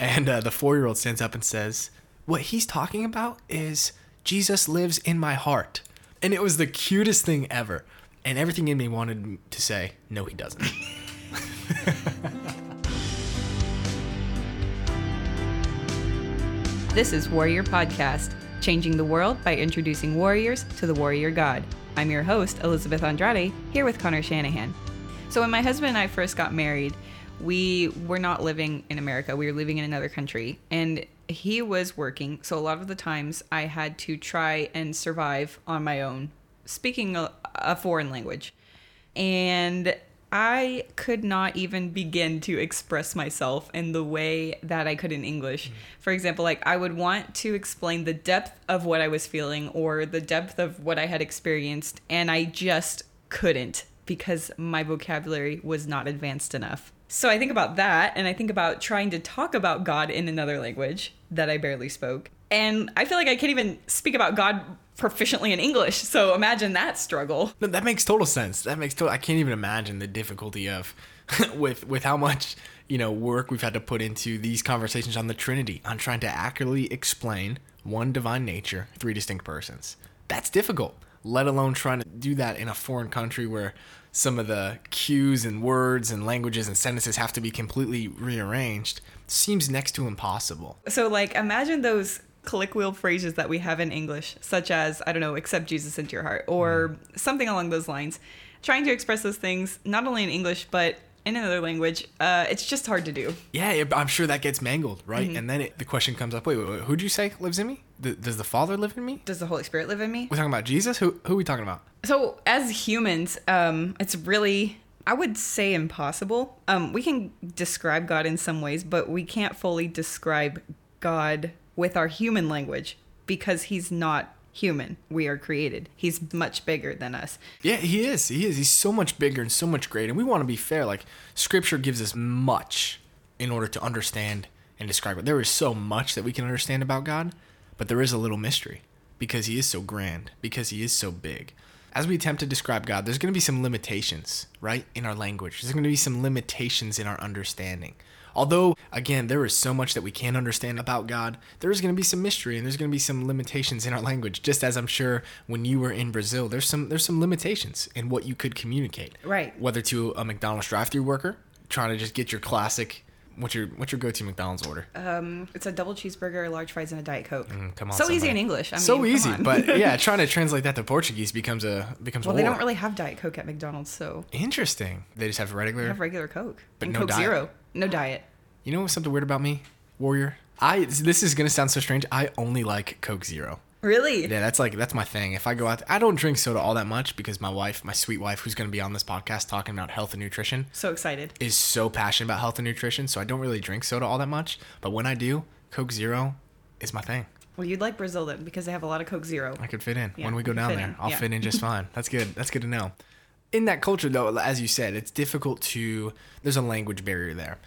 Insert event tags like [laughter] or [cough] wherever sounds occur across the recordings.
And uh, the four year old stands up and says, What he's talking about is Jesus lives in my heart. And it was the cutest thing ever. And everything in me wanted to say, No, he doesn't. [laughs] This is Warrior Podcast, changing the world by introducing warriors to the warrior god. I'm your host, Elizabeth Andrade, here with Connor Shanahan. So, when my husband and I first got married, we were not living in America. We were living in another country. And he was working. So, a lot of the times I had to try and survive on my own, speaking a, a foreign language. And I could not even begin to express myself in the way that I could in English. Mm. For example, like I would want to explain the depth of what I was feeling or the depth of what I had experienced, and I just couldn't because my vocabulary was not advanced enough. So I think about that and I think about trying to talk about God in another language that I barely spoke. And I feel like I can't even speak about God proficiently in English. So imagine that struggle. No, that makes total sense. That makes total. I can't even imagine the difficulty of [laughs] with with how much you know work we've had to put into these conversations on the Trinity, on trying to accurately explain one divine nature, three distinct persons. That's difficult. Let alone trying to do that in a foreign country where some of the cues and words and languages and sentences have to be completely rearranged. Seems next to impossible. So, like, imagine those colloquial phrases that we have in English, such as, I don't know, accept Jesus into your heart, or hmm. something along those lines. Trying to express those things, not only in English, but in another language, uh, it's just hard to do. Yeah, I'm sure that gets mangled, right? And then it, the question comes up: Wait, wait, wait who'd you say lives in me? Th- does the Father live in me? Does the Holy Spirit live in me? We're talking about Jesus. Who who are we talking about? So, as humans, um, it's really, I would say, impossible. Um, we can describe God in some ways, but we can't fully describe God with our human language because He's not human. We are created. He's much bigger than us. Yeah, he is. He is. He's so much bigger and so much greater. And we want to be fair. Like Scripture gives us much in order to understand and describe it. There is so much that we can understand about God, but there is a little mystery because He is so grand, because He is so big. As we attempt to describe God, there's going to be some limitations, right, in our language. There's going to be some limitations in our understanding. Although, again, there is so much that we can't understand about God, there is going to be some mystery and there's going to be some limitations in our language. Just as I'm sure when you were in Brazil, there's some there's some limitations in what you could communicate. Right. Whether to a McDonald's drive-through worker trying to just get your classic what's your what's your go-to McDonald's order? Um, it's a double cheeseburger, large fries, and a diet coke. Mm, come on, so easy in English. I mean, so easy, but [laughs] yeah, trying to translate that to Portuguese becomes a becomes well, a they don't really have diet coke at McDonald's, so Interesting. They just have regular. they have regular coke But and no Coke diet. Zero, no diet. You know what's something weird about me, Warrior? I this is gonna sound so strange. I only like Coke Zero. Really? Yeah, that's like that's my thing. If I go out, I don't drink soda all that much because my wife, my sweet wife, who's gonna be on this podcast talking about health and nutrition, So excited. is so passionate about health and nutrition. So I don't really drink soda all that much. But when I do, Coke Zero is my thing. Well, you'd like Brazil then because they have a lot of Coke Zero. I could fit in Yeah, when we go down there. in, I'll yeah. fit in just [laughs] fine. That's good. That's good to know. In that culture, though, as you said, it's difficult to. There's a language barrier there,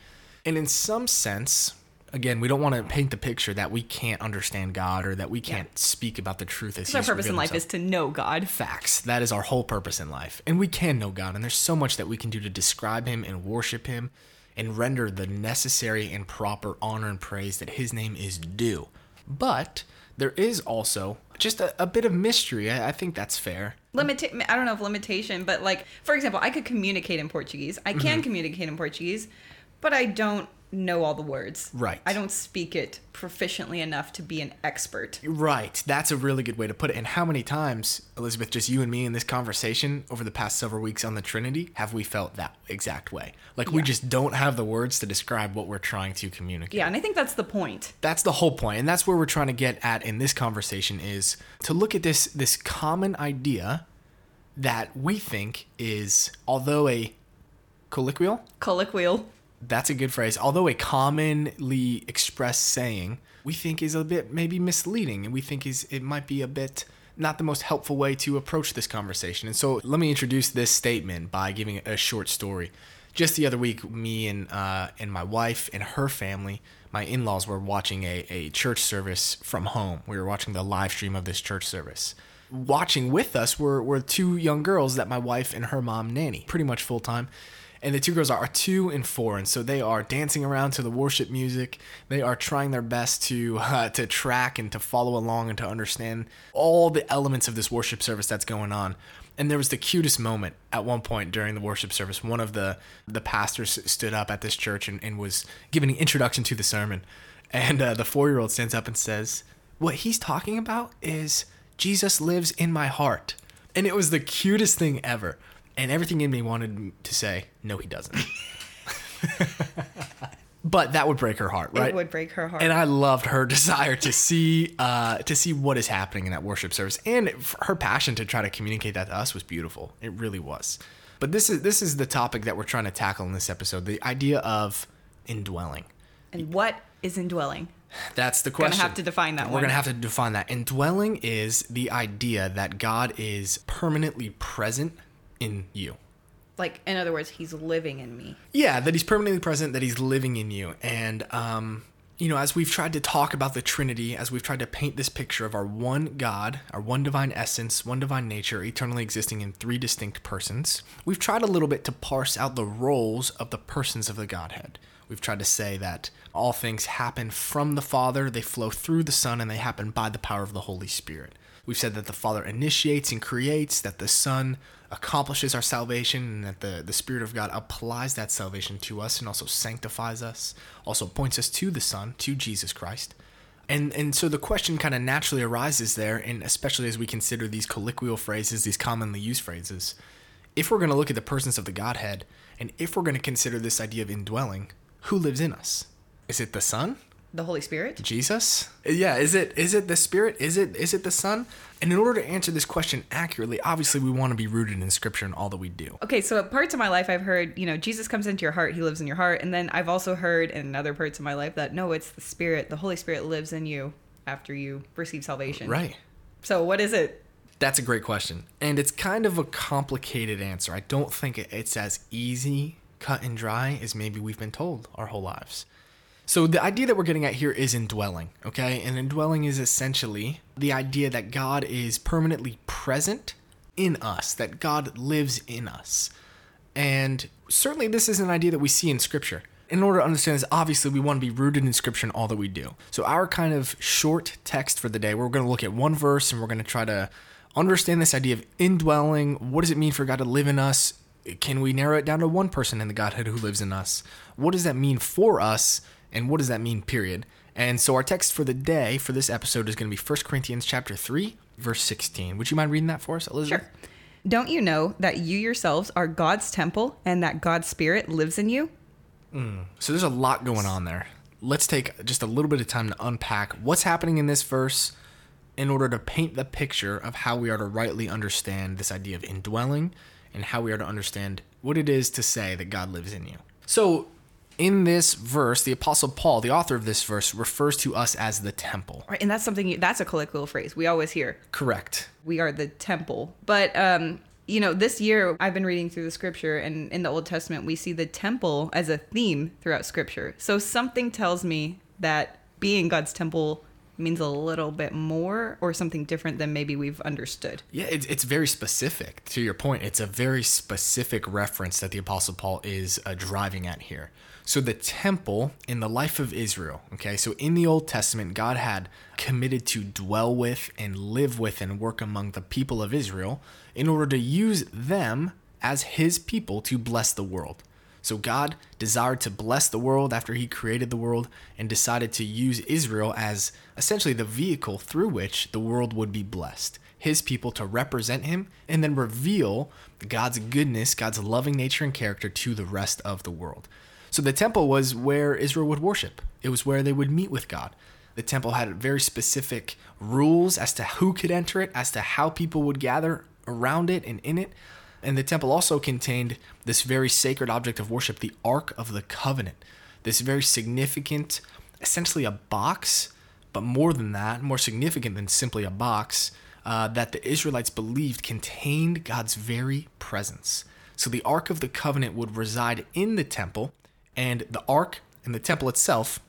and in some sense, again, we don't want to paint the picture that we can't understand God or that we can't speak about the truth as our purpose in life himself. is to know God. facts. That is our whole purpose in life. And we can know God, and there's so much that we can do to describe Him and worship Him and render the necessary and proper honor and praise that His name is due. But there is also just a, a bit of mystery. I, I think that's fair. Limita- I don't know if limitation, but like, for example, I could communicate in Portuguese. I can Mm-hmm. communicate in Portuguese, but I don't know all the words. Right. I don't speak it proficiently enough to be an expert. Right. That's a really good way to put it. And how many times, Elizabeth, just you and me in this conversation over the past several weeks on the Trinity, have we felt that exact way? Like we just don't have the words to describe what we're trying to communicate. Yeah, and I think that's the point. that's the whole point and that's where we're trying to get at in this conversation is to look at this this common idea that we think is although a colloquial Colloquial. That's a good phrase. Although a commonly expressed saying we think is a bit maybe misleading and we think is it might be a bit not the most helpful way to approach this conversation. And so let me introduce this statement by giving a short story. Just the other week me and uh, and my wife and her family my in-laws were watching a, a church service from home. We were watching the live stream of this church service. Watching with us were, were two young girls that my wife and her mom nanny pretty much full time And the two girls are, two and four, and so they are dancing around to the worship music. They are trying their best to [laughs] uh, to track and to follow along and to understand all the elements of this worship service that's going on. And there was the cutest moment at one point during the worship service. One of the the pastors stood up at this church and, and was giving an introduction to the sermon. And uh, the four year old stands up and says, What he's talking about is Jesus lives in my heart. And it was the cutest thing ever. And everything in me wanted to say, No, he doesn't. [laughs] but that would break her heart, right? It would break her heart. and I loved her [laughs] desire to see uh, to see what is happening in that worship service, and her passion to try to communicate that to us was beautiful. It really was. But this is this is the topic that we're trying to tackle in this episode: the idea of indwelling. and what is indwelling? That's the question. We're gonna have to define that We're one. gonna have to define that. Indwelling is the idea that God is permanently present in you. Like, in other words, he's living in me. Yeah, that he's permanently present, that he's living in you. And, um, you know, as we've tried to talk about the Trinity, as we've tried to paint this picture of our one God, our one divine essence, one divine nature, eternally existing in three distinct persons, we've tried a little bit to parse out the roles of the persons of the Godhead. We've tried to say that all things happen from the Father, they flow through the Son, and they happen by the power of the Holy Spirit. We've said that the Father initiates and creates, that the Son accomplishes our salvation, and that the, the Spirit of God applies that salvation to us and also sanctifies us, also points us to the Son, to Jesus Christ. And and so the question kind of naturally arises there, and especially as we consider these colloquial phrases, these commonly used phrases, if we're going to look at the persons of the Godhead, and if we're going to consider this idea of indwelling, who lives in us? Is it the Son? The Holy Spirit? Jesus? Yeah, is it is it the Spirit? Is it is it the Son? And in order to answer this question accurately, obviously we want to be rooted in Scripture in all that we do. Okay, so parts of my life, I've heard, you know, Jesus comes into your heart, he lives in your heart. And then I've also heard in other parts of my life that no, it's the Spirit, the Holy Spirit lives in you after you receive salvation. Right. So what is it? That's a great question. And it's kind of a complicated answer. I don't think it's as easy, cut and dry as maybe we've been told our whole lives. So the idea that we're getting at here is indwelling, okay? And indwelling is essentially the idea that God is permanently present in us, that God lives in us. And certainly this is an idea that we see in scripture. In order to understand this, obviously we want to be rooted in scripture in all that we do. So our kind of short text for the day, we're going to look at one verse and we're going to try to understand this idea of indwelling. What does it mean for God to live in us? Can we narrow it down to one person in the Godhead who lives in us? What does that mean for us? And what does that mean, period? And so our text for the day for this episode is going to be 1 Corinthians chapter 3, verse 16. Would you mind reading that for us, Elizabeth? Sure. Don't you know that you yourselves are God's temple and that God's Spirit lives in you? Hmm. So there's a lot going on there. Let's take just a little bit of time to unpack what's happening in this verse in order to paint the picture of how we are to rightly understand this idea of indwelling and how we are to understand what it is to say that God lives in you. So in this verse, the apostle Paul, the author of this verse, refers to us as the temple. Right, and that's something you, that's a colloquial phrase we always hear. Correct. We are the temple. But um, you know, this year I've been reading through the scripture and in the Old Testament we see the temple as a theme throughout scripture. So something tells me that being God's temple means a little bit more or something different than maybe we've understood. Yeah, it's, it's very specific. To your point, it's a very specific reference that the Apostle Paul is uh, driving at here. So, the temple in the life of Israel, okay, so in the Old Testament, God had committed to dwell with and live with and work among the people of Israel in order to use them as his people to bless the world. So God desired to bless the world after he created the world and decided to use Israel as essentially the vehicle through which the world would be blessed. His people to represent him and then reveal God's goodness, God's loving nature and character to the rest of the world. So the temple was where Israel would worship. It was where they would meet with God. The temple had very specific rules as to who could enter it, as to how people would gather around it and in it. And the temple also contained this very sacred object of worship, the Ark of the Covenant. This very significant, essentially a box, but more than that, more significant than simply a box, uh, that the Israelites believed contained God's very presence. So the Ark of the Covenant would reside in the temple, and the Ark and the temple itself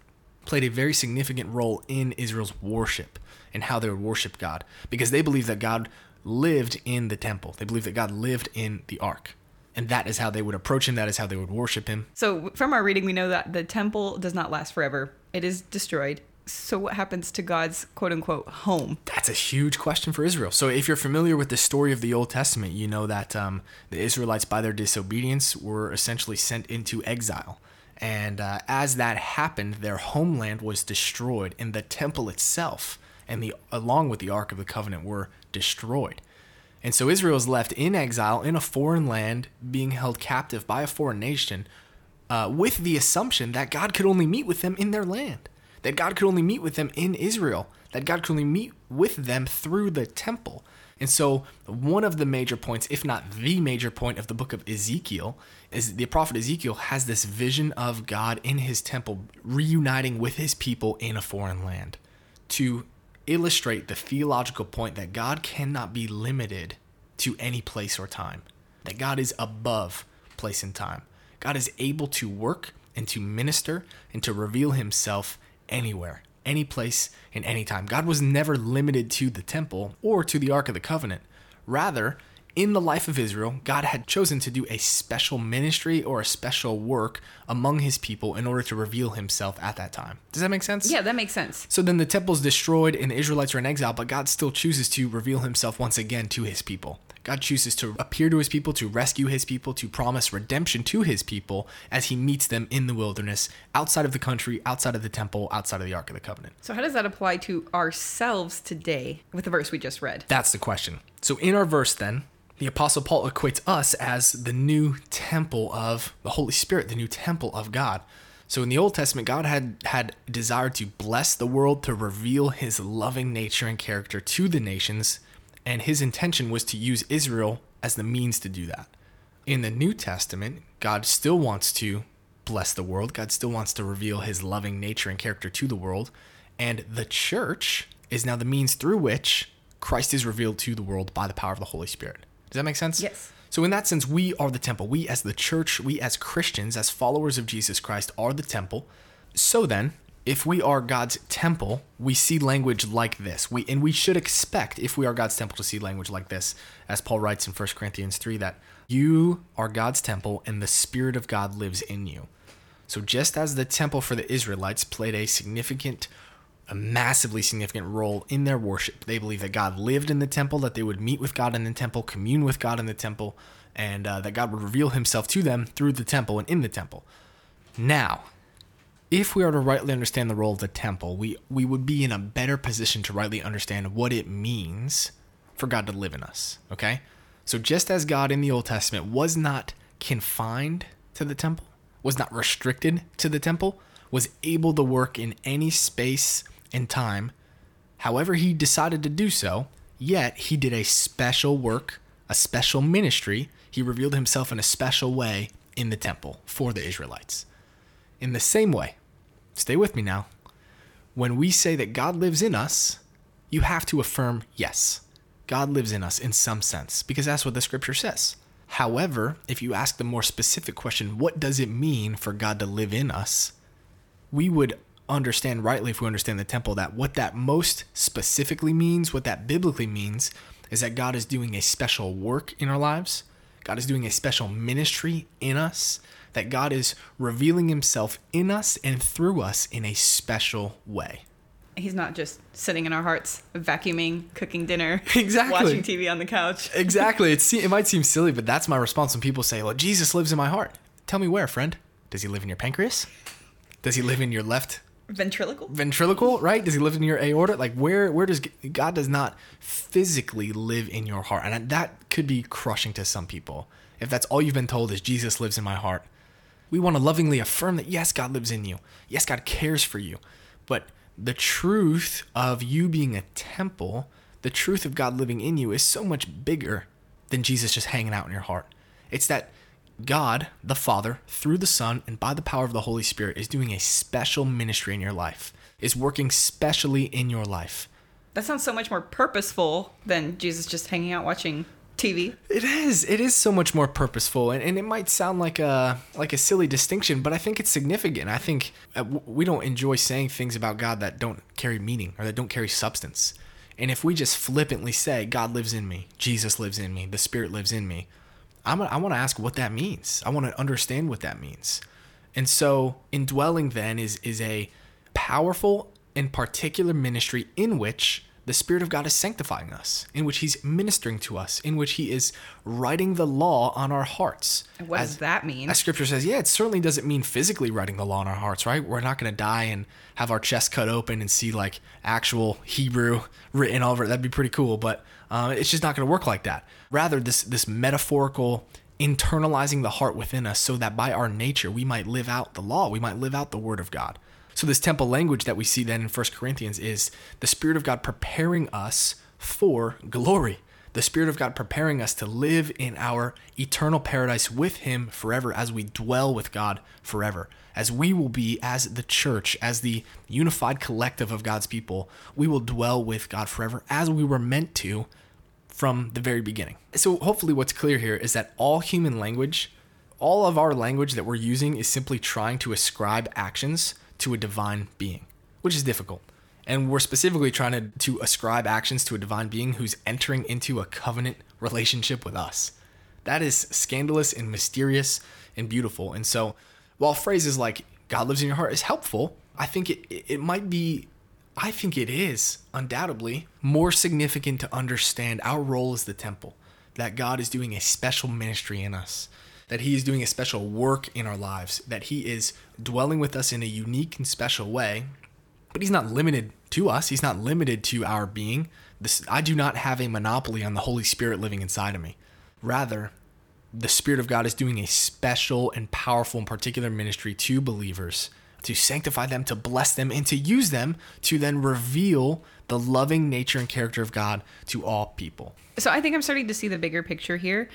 played a very significant role in Israel's worship and how they would worship God because they believed that God lived in the temple. They believed that God lived in the ark. And that is how they would approach him. That is how they would worship him. So, from our reading, we know that the temple does not last forever, it is destroyed. So, what happens to God's quote unquote home? That's a huge question for Israel. So, if you're familiar with the story of the Old Testament, you know that um, the Israelites, by their disobedience, were essentially sent into exile. And uh, as that happened, their homeland was destroyed, and the temple itself, and the along with the Ark of the Covenant, were destroyed. And so Israel is left in exile in a foreign land, being held captive by a foreign nation, uh, with the assumption that God could only meet with them in their land, that God could only meet with them in Israel, that God could only meet with them through the temple. And so, one of the major points, if not the major point of the book of Ezekiel, is the prophet Ezekiel has this vision of God in his temple reuniting with his people in a foreign land to illustrate the theological point that God cannot be limited to any place or time, that God is above place and time. God is able to work and to minister and to reveal himself anywhere, any place, in any time. God was never limited to the temple or to the Ark of the Covenant. Rather, in the life of Israel, God had chosen to do a special ministry or a special work among his people in order to reveal himself at that time. Does that make sense? Yeah, that makes sense. So then the temple's destroyed and the Israelites are in exile, but God still chooses to reveal himself once again to his people. God chooses to appear to his people, to rescue his people, to promise redemption to his people as he meets them in the wilderness, outside of the country, outside of the temple, outside of the Ark of the Covenant. So, how does that apply to ourselves today with the verse we just read? That's the question. So, in our verse, then, the Apostle Paul equates us as the new temple of the Holy Spirit, the new temple of God. So in the Old Testament, God had had desired to bless the world to reveal his loving nature and character to the nations, and his intention was to use Israel as the means to do that. In the New Testament, God still wants to bless the world. God still wants to reveal his loving nature and character to the world, and the church is now the means through which Christ is revealed to the world by the power of the Holy Spirit. Does that make sense? Yes. So, in that sense, we are the temple. We, as the church, we, as Christians, as followers of Jesus Christ, are the temple. So then, if we are God's temple, we see language like this. We and we should expect, if we are God's temple, to see language like this, as Paul writes in 1 Corinthians 3, that you are God's temple and the Spirit of God lives in you. So just as the temple for the Israelites played a significant a massively significant role in their worship. They believe that God lived in the temple, that they would meet with God in the temple, commune with God in the temple, and uh, that God would reveal himself to them through the temple and in the temple. Now, if we are to rightly understand the role of the temple, we, we would be in a better position to rightly understand what it means for God to live in us. Okay? So, just as God in the Old Testament was not confined to the temple, was not restricted to the temple, was able to work in any space and time, however he decided to do so, yet he did a special work, a special ministry. He revealed himself in a special way in the temple for the Israelites. In the same way, stay with me now. When we say that God lives in us, you have to affirm yes, God lives in us in some sense, because that's what the scripture says. However, if you ask the more specific question, what does it mean for God to live in us? We would understand rightly if we understand the temple that what that most specifically means, what that biblically means, is that God is doing a special work in our lives. God is doing a special ministry in us, that God is revealing himself in us and through us in a special way. He's not just sitting in our hearts, vacuuming, cooking dinner, [laughs] Exactly. watching TV on the couch. [laughs] Exactly. It, it might seem silly, but that's my response when people say, Well, Jesus lives in my heart. Tell me where, friend. Does he live in your pancreas? Does he live in your left Ventriloqual? ventriloqual, right? Does he live in your aorta? Like where where does God does not physically live in your heart. And that could be crushing to some people. If that's all you've been told is Jesus lives in my heart. We want to lovingly affirm that yes, God lives in you. Yes, God cares for you. But the truth of you being a temple, the truth of God living in you is so much bigger than Jesus just hanging out in your heart. It's that God, the Father, through the Son, and by the power of the Holy Spirit, is doing a special ministry in your life, is working specially in your life. That sounds so much more purposeful than Jesus just hanging out watching TV. It is. It is so much more purposeful, and, and it might sound like a like a silly distinction, but I think it's significant. I think uh, we don't enjoy saying things about God that don't carry meaning or that don't carry substance. And if we just flippantly say God lives in me, Jesus lives in me, the Spirit lives in me, I'm, I want to ask what that means. I want to understand what that means. And so, indwelling then is is a powerful and particular ministry in which the Spirit of God is sanctifying us, in which He's ministering to us, in which He is writing the law on our hearts. And what As- does that mean? as scripture says, yeah, it certainly doesn't mean physically writing the law on our hearts, right? We're not going to die and have our chest cut open and see like actual Hebrew [laughs] written all over it. That'd be pretty cool, but uh, it's just not going to work like that. Rather, this this metaphorical internalizing the heart within us, so that by our nature we might live out the law, we might live out the Word of God. So this temple language that we see then in 1 Corinthians is the Spirit of God preparing us for glory the Spirit of God preparing us to live in our eternal paradise with Him forever as we dwell with God forever. As we will be, as the church, as the unified collective of God's people, we will dwell with God forever as we were meant to from the very beginning. So, hopefully, what's clear here is that all human language, all of our language that we're using is simply trying to ascribe actions to a divine being, which is difficult. And we're specifically trying to, to ascribe actions to a divine being who's entering into a covenant relationship with us. That is scandalous and mysterious and beautiful. And so, while phrases like God lives in your heart is helpful, I think it, it might be, I think it is undoubtedly more significant to understand our role as the temple, that God is doing a special ministry in us, that He is doing a special work in our lives, that He is dwelling with us in a unique and special way but he's not limited to us. He's not limited to our being. This, I do not have a monopoly on the Holy Spirit living inside of me. Rather, the Spirit of God is doing a special and powerful and particular ministry to believers to sanctify them, to bless them, and to use them to then reveal the loving nature and character of God to all people. So I think I'm starting to see the bigger picture here,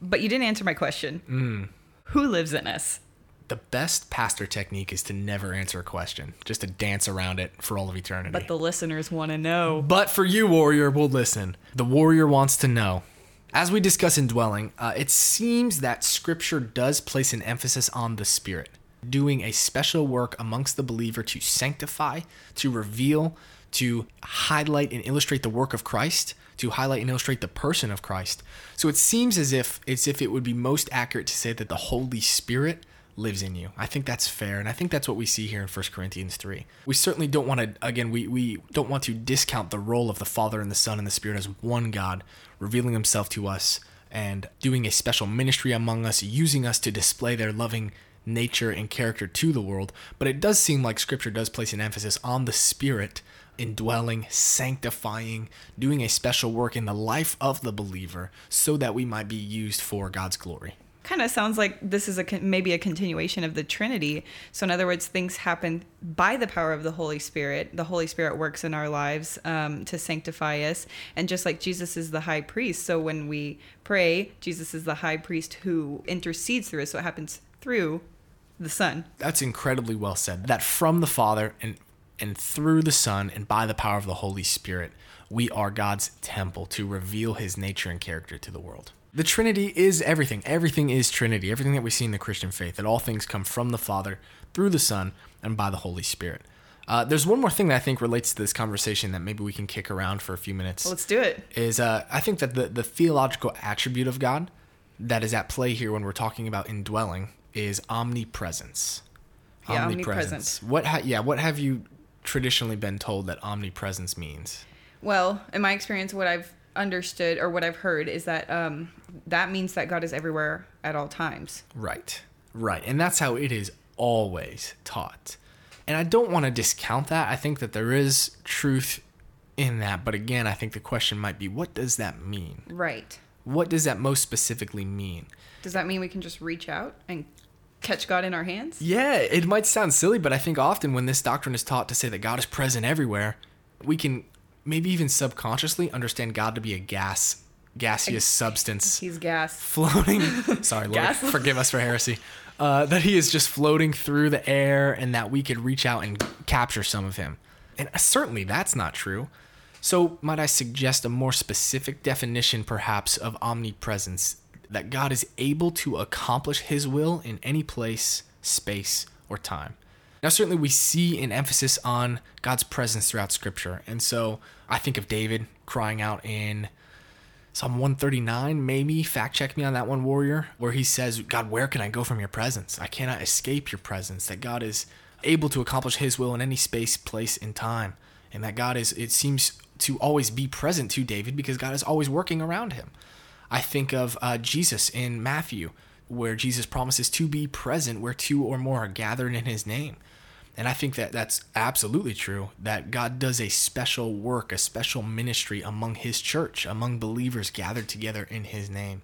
but you didn't answer my question. Mm. Who lives in us? The best pastor technique is to never answer a question, just to dance around it for all of eternity. But the listeners want to know. But for you, warrior, we'll listen. The warrior wants to know. As we discuss in dwelling, uh, it seems that Scripture does place an emphasis on the Spirit, doing a special work amongst the believer to sanctify, to reveal, to highlight and illustrate the work of Christ, to highlight and illustrate the person of Christ. So it seems as if if it would be most accurate to say that the Holy Spirit lives in you. I think that's fair, and I think that's what we see here in 1 Corinthians 3. We certainly don't want to, again, we, we don't want to discount the role of the Father and the Son and the Spirit as one God, revealing himself to us and doing a special ministry among us, using us to display their loving nature and character to the world. But it does seem like Scripture does place an emphasis on the Spirit indwelling, sanctifying, doing a special work in the life of the believer so that we might be used for God's glory. Kind of sounds like this is a maybe a continuation of the Trinity. So in other words, things happen by the power of the Holy Spirit. The Holy Spirit works in our lives um, to sanctify us, and just like Jesus is the high priest, so when we pray, Jesus is the high priest who intercedes through us. So it happens through the Son. That's incredibly well said. That from the Father and and through the Son and by the power of the Holy Spirit, we are God's temple to reveal his nature and character to the world. The Trinity is everything. Everything is Trinity. Everything that we see in the Christian faith, that all things come from the Father, through the Son, and by the Holy Spirit. Uh, there's one more thing that I think relates to this conversation that maybe we can kick around for a few minutes. Let's do it. is uh, I think that the, the theological attribute of God that is at play here when we're talking about indwelling is omnipresence. Yeah, omnipresence. What ha- yeah, what have you traditionally been told that omnipresence means? Well, in my experience, what I've understood or what I've heard is that um, that means that God is everywhere at all times. Right. Right. And that's how it is always taught. And I don't want to discount that. I think that there is truth in that, but again, I think the question might be what does that mean? Right. What does that most specifically mean? Does that mean we can just reach out and catch God in our hands? Yeah, it might sound silly, but I think often when this doctrine is taught to say that God is present everywhere, we can maybe even subconsciously understand God to be a gas, gaseous substance He's gas. floating. [laughs] Sorry, Lord, Gas? forgive us for heresy. Uh, that he is just floating through the air, and that we could reach out and capture some of him. And certainly that's not true. So, might I suggest a more specific definition, perhaps, of omnipresence that God is able to accomplish his will in any place, space, or time? Now, certainly we see an emphasis on God's presence throughout Scripture. And so I think of David crying out in Psalm 139, maybe fact check me on that one, warrior, where he says, God, where can I go from your presence? I cannot escape your presence. That God is able to accomplish his will in any space, place, and time. And that God is, it seems to always be present to David because God is always working around him. I think of uh, Jesus in Matthew, where Jesus promises to be present where two or more are gathered in his name. And I think that that's absolutely true that God does a special work, a special ministry among his church, among believers gathered together in his name.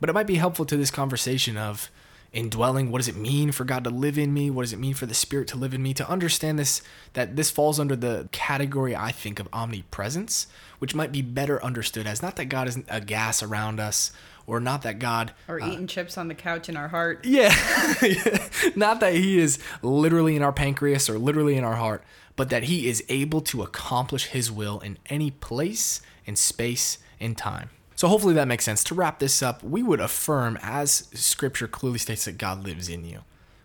But it might be helpful to this conversation of indwelling what does it mean for God to live in me? What does it mean for the Spirit to live in me? To understand this, that this falls under the category I think of omnipresence, which might be better understood as not that God isn't a gas around us or not that God or uh, eating chips on the couch in our heart. Yeah. [laughs] not that he is literally in our pancreas or literally in our heart, but that he is able to accomplish his will in any place, in space, in time. So hopefully that makes sense. To wrap this up, we would affirm as scripture clearly states that God lives in you.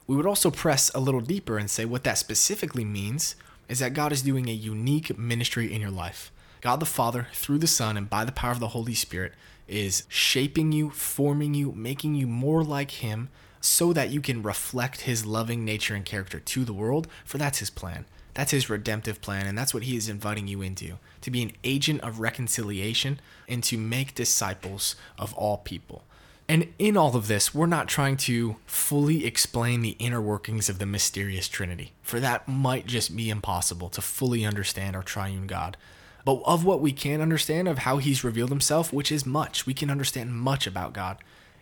We would also press a little deeper and say what that specifically means is that God is doing a unique ministry in your life. God the Father, through the Son, and by the power of the Holy Spirit, is shaping you, forming you, making you more like Him so that you can reflect His loving nature and character to the world, for that's His plan. That's His redemptive plan, and that's what He is inviting you into to be an agent of reconciliation and to make disciples of all people. And in all of this, we're not trying to fully explain the inner workings of the mysterious Trinity, for that might just be impossible to fully understand our triune God. But of what we can understand of how he's revealed himself, which is much, we can understand much about God.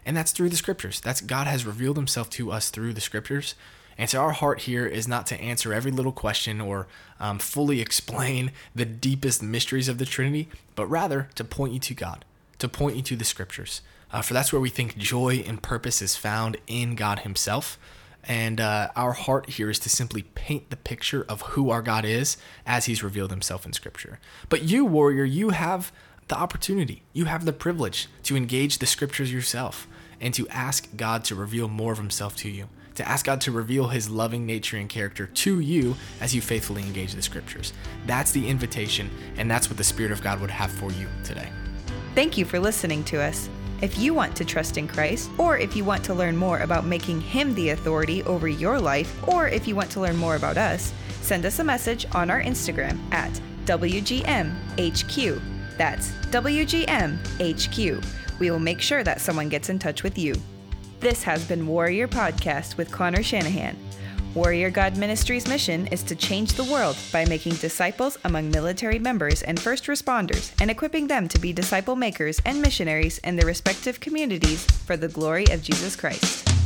And that's through the scriptures. That's God has revealed himself to us through the scriptures. And so our heart here is not to answer every little question or um, fully explain the deepest mysteries of the Trinity, but rather to point you to God, to point you to the scriptures. Uh, for that's where we think joy and purpose is found in God Himself. And uh, our heart here is to simply paint the picture of who our God is as He's revealed Himself in Scripture. But you, warrior, you have the opportunity, you have the privilege to engage the Scriptures yourself and to ask God to reveal more of Himself to you, to ask God to reveal His loving nature and character to you as you faithfully engage the Scriptures. That's the invitation, and that's what the Spirit of God would have for you today. Thank you for listening to us. If you want to trust in Christ, or if you want to learn more about making Him the authority over your life, or if you want to learn more about us, send us a message on our Instagram at WGMHQ. That's WGMHQ. We will make sure that someone gets in touch with you. This has been Warrior Podcast with Connor Shanahan. Warrior God Ministries' mission is to change the world by making disciples among military members and first responders and equipping them to be disciple makers and missionaries in their respective communities for the glory of Jesus Christ.